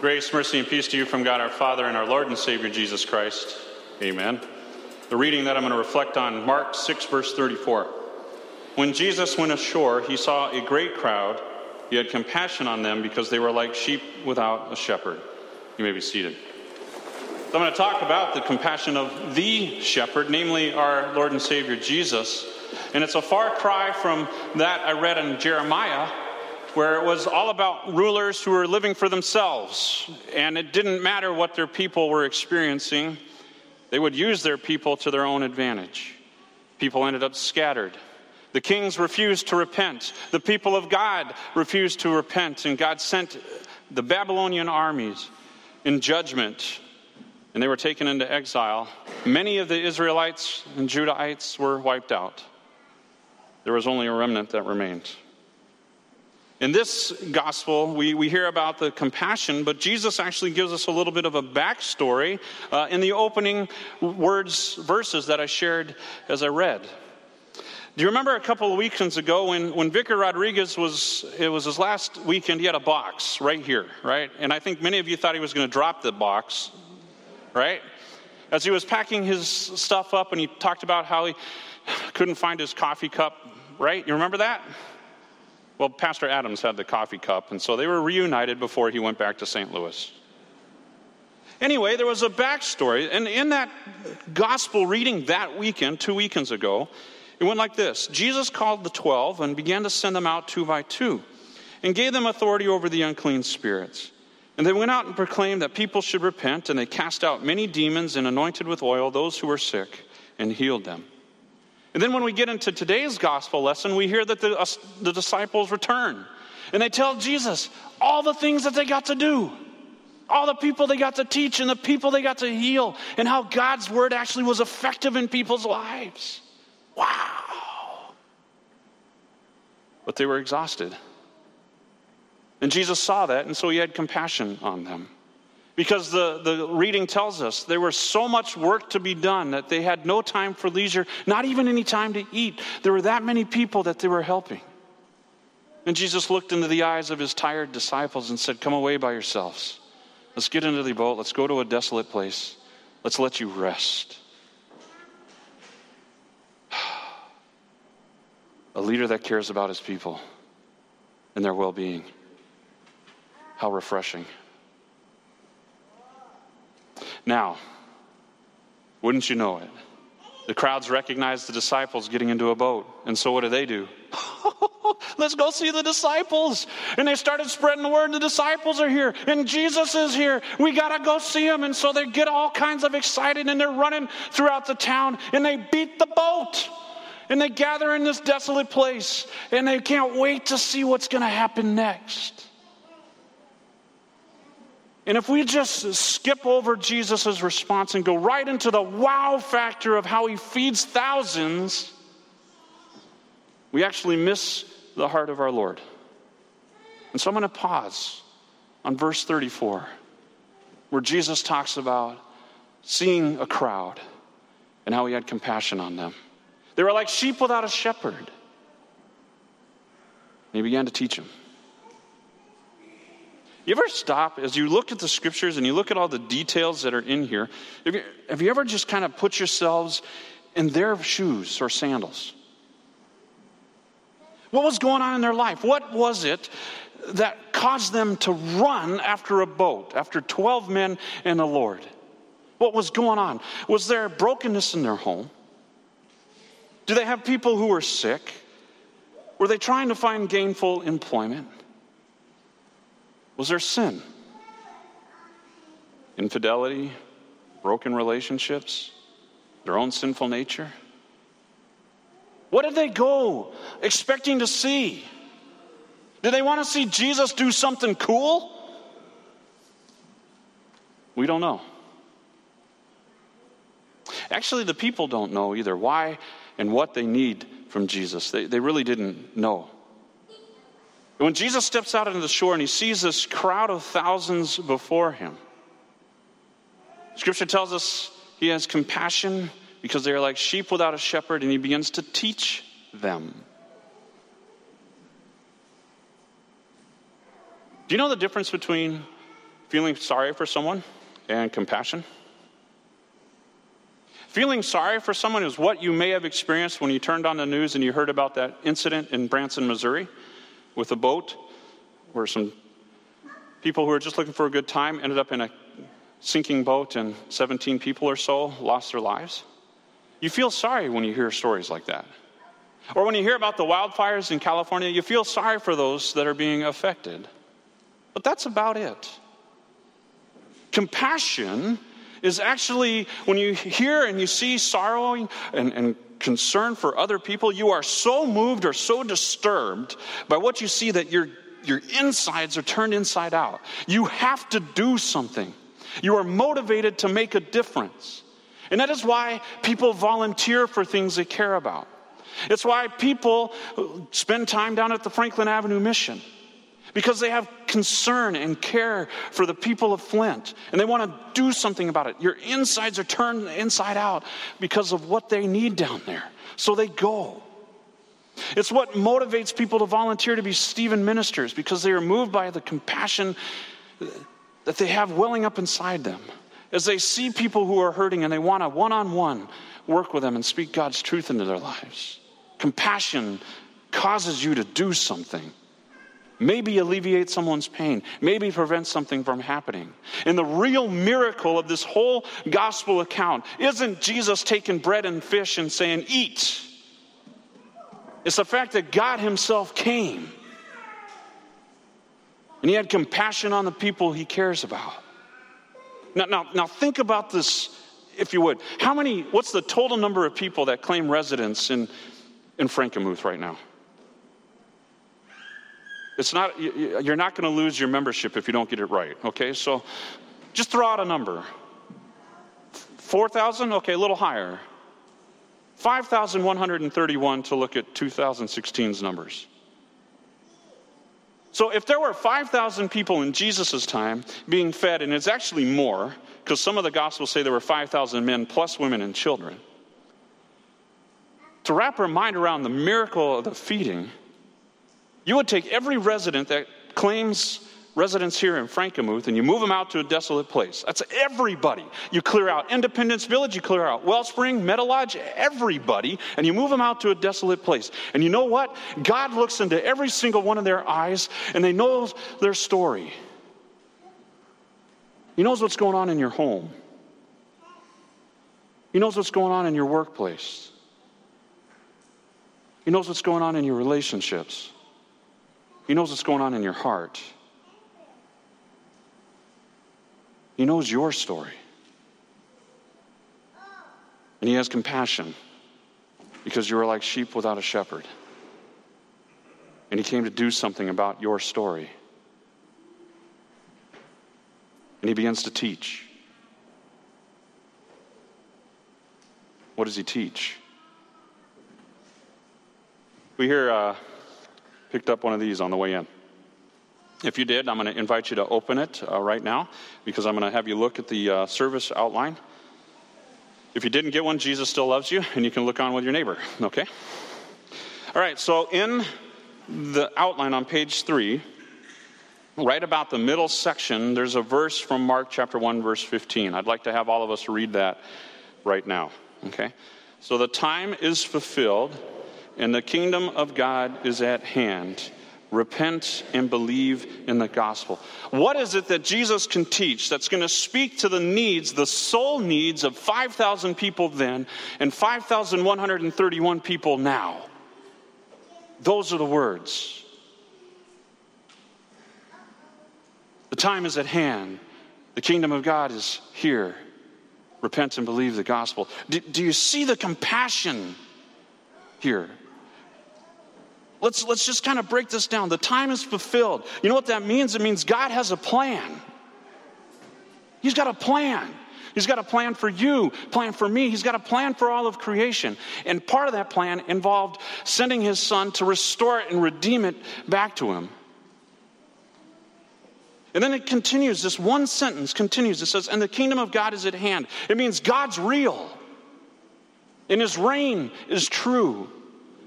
Grace, mercy, and peace to you from God our Father and our Lord and Savior Jesus Christ. Amen. The reading that I'm going to reflect on, Mark 6, verse 34. When Jesus went ashore, he saw a great crowd. He had compassion on them because they were like sheep without a shepherd. You may be seated. So I'm going to talk about the compassion of the shepherd, namely our Lord and Savior Jesus. And it's a far cry from that I read in Jeremiah where it was all about rulers who were living for themselves, and it didn't matter what their people were experiencing, they would use their people to their own advantage. People ended up scattered. The kings refused to repent. The people of God refused to repent, and God sent the Babylonian armies in judgment, and they were taken into exile. Many of the Israelites and Judahites were wiped out. There was only a remnant that remained. In this gospel, we, we hear about the compassion, but Jesus actually gives us a little bit of a backstory uh, in the opening words, verses that I shared as I read. Do you remember a couple of weekends ago when, when Vicar Rodriguez was, it was his last weekend, he had a box right here, right? And I think many of you thought he was going to drop the box, right? As he was packing his stuff up and he talked about how he couldn't find his coffee cup, right? You remember that? Well, Pastor Adams had the coffee cup, and so they were reunited before he went back to St. Louis. Anyway, there was a backstory, and in that gospel reading that weekend, two weekends ago, it went like this Jesus called the twelve and began to send them out two by two, and gave them authority over the unclean spirits. And they went out and proclaimed that people should repent, and they cast out many demons and anointed with oil those who were sick and healed them. And then when we get into today's gospel lesson, we hear that the, uh, the disciples return and they tell Jesus all the things that they got to do, all the people they got to teach, and the people they got to heal, and how God's word actually was effective in people's lives. Wow. But they were exhausted. And Jesus saw that, and so he had compassion on them. Because the, the reading tells us there was so much work to be done that they had no time for leisure, not even any time to eat. There were that many people that they were helping. And Jesus looked into the eyes of his tired disciples and said, Come away by yourselves. Let's get into the boat. Let's go to a desolate place. Let's let you rest. A leader that cares about his people and their well being. How refreshing. Now, wouldn't you know it? The crowds recognize the disciples getting into a boat. And so what do they do? Let's go see the disciples. And they started spreading the word the disciples are here and Jesus is here. We got to go see him. And so they get all kinds of excited and they're running throughout the town and they beat the boat. And they gather in this desolate place and they can't wait to see what's going to happen next. And if we just skip over Jesus' response and go right into the wow factor of how he feeds thousands, we actually miss the heart of our Lord. And so I'm going to pause on verse 34, where Jesus talks about seeing a crowd and how he had compassion on them. They were like sheep without a shepherd. And he began to teach them. You ever stop as you look at the scriptures and you look at all the details that are in here? Have you, have you ever just kind of put yourselves in their shoes or sandals? What was going on in their life? What was it that caused them to run after a boat, after 12 men and the Lord? What was going on? Was there brokenness in their home? Do they have people who were sick? Were they trying to find gainful employment? Was there sin? Infidelity, broken relationships, their own sinful nature? What did they go expecting to see? Did they want to see Jesus do something cool? We don't know. Actually, the people don't know either why and what they need from Jesus. They, they really didn't know. When Jesus steps out onto the shore and he sees this crowd of thousands before him, Scripture tells us he has compassion because they are like sheep without a shepherd, and he begins to teach them. Do you know the difference between feeling sorry for someone and compassion. Feeling sorry for someone is what you may have experienced when you turned on the news and you heard about that incident in Branson, Missouri, with a boat where some people who were just looking for a good time ended up in a sinking boat and 17 people or so lost their lives. You feel sorry when you hear stories like that. Or when you hear about the wildfires in California, you feel sorry for those that are being affected. But that's about it. Compassion is actually when you hear and you see sorrowing and, and concern for other people, you are so moved or so disturbed by what you see that your, your insides are turned inside out. You have to do something. You are motivated to make a difference. And that is why people volunteer for things they care about. It's why people spend time down at the Franklin Avenue Mission because they have concern and care for the people of Flint and they want to do something about it. Your insides are turned inside out because of what they need down there. So they go. It's what motivates people to volunteer to be Stephen ministers because they are moved by the compassion that they have welling up inside them as they see people who are hurting and they want to one on one work with them and speak God's truth into their lives. Compassion causes you to do something. Maybe alleviate someone's pain, maybe prevent something from happening. And the real miracle of this whole gospel account isn't Jesus taking bread and fish and saying, Eat. It's the fact that God Himself came and He had compassion on the people He cares about. Now, now, now think about this, if you would. How many, what's the total number of people that claim residence in, in Frankenmuth right now? It's not, you're not going to lose your membership if you don't get it right, okay? So just throw out a number 4,000? Okay, a little higher. 5,131 to look at 2016's numbers. So if there were 5,000 people in Jesus' time being fed, and it's actually more, because some of the Gospels say there were 5,000 men plus women and children, to wrap our mind around the miracle of the feeding, you would take every resident that claims residence here in Frankenmuth and you move them out to a desolate place. That's everybody. You clear out Independence Village, you clear out Wellspring, Meadow Lodge, everybody, and you move them out to a desolate place. And you know what? God looks into every single one of their eyes and they know their story. He knows what's going on in your home. He knows what's going on in your workplace. He knows what's going on in your relationships. He knows what's going on in your heart. He knows your story. And He has compassion because you are like sheep without a shepherd. And He came to do something about your story. And He begins to teach. What does He teach? We hear. Uh, picked up one of these on the way in. If you did, I'm going to invite you to open it uh, right now because I'm going to have you look at the uh, service outline. If you didn't get one, Jesus still loves you, and you can look on with your neighbor, okay? All right, so in the outline on page three, right about the middle section, there's a verse from Mark chapter 1, verse 15. I'd like to have all of us read that right now, okay? So the time is fulfilled and the kingdom of God is at hand. Repent and believe in the gospel. What is it that Jesus can teach that's going to speak to the needs, the soul needs of 5,000 people then and 5,131 people now? Those are the words. The time is at hand. The kingdom of God is here. Repent and believe the gospel. Do, do you see the compassion here? Let's, let's just kind of break this down. The time is fulfilled. You know what that means? It means God has a plan. He's got a plan. He's got a plan for you, plan for me. He's got a plan for all of creation. And part of that plan involved sending his son to restore it and redeem it back to him. And then it continues, this one sentence continues. It says, And the kingdom of God is at hand. It means God's real, and his reign is true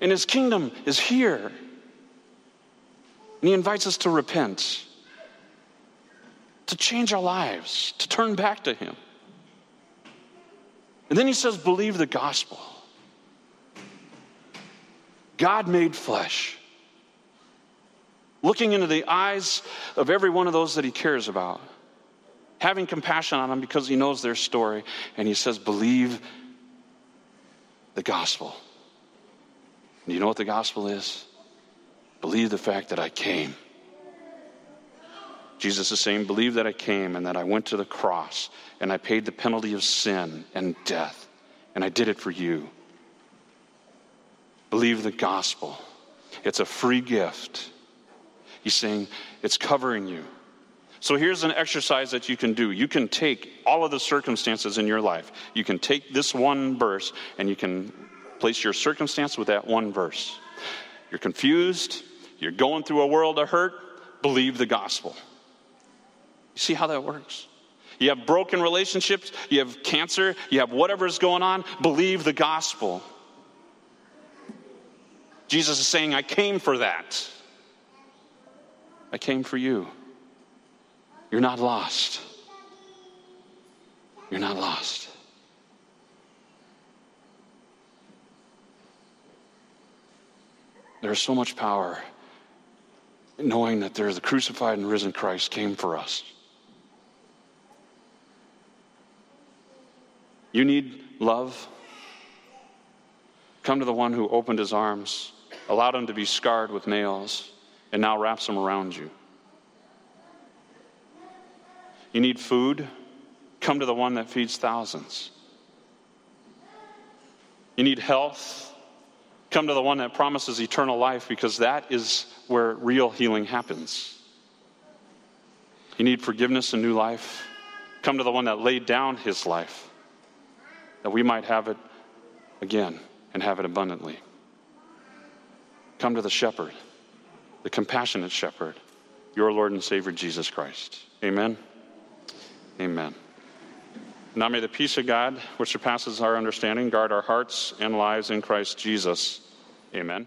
and his kingdom is here. And he invites us to repent, to change our lives, to turn back to Him. And then he says, believe the gospel. God made flesh, looking into the eyes of every one of those that he cares about, having compassion on them because he knows their story. And he says, believe the gospel. You know what the gospel is? Believe the fact that I came. Jesus is saying, Believe that I came and that I went to the cross and I paid the penalty of sin and death, and I did it for you. Believe the gospel. It's a free gift. He's saying it's covering you. So here's an exercise that you can do. You can take all of the circumstances in your life. You can take this one verse and you can place your circumstance with that one verse. You're confused, you're going through a world of hurt, believe the gospel. You see how that works? You have broken relationships, you have cancer, you have whatever is going on, believe the gospel. Jesus is saying, I came for that. I came for you. You're not lost. You're not lost. There's so much power in knowing that there's the crucified and risen Christ came for us. You need love? Come to the one who opened his arms, allowed him to be scarred with nails, and now wraps them around you. You need food? Come to the one that feeds thousands. You need health? Come to the one that promises eternal life because that is where real healing happens. You need forgiveness and new life? Come to the one that laid down his life that we might have it again and have it abundantly. Come to the shepherd, the compassionate shepherd, your Lord and Savior Jesus Christ. Amen. Amen. Now may the peace of God, which surpasses our understanding, guard our hearts and lives in Christ Jesus. Amen.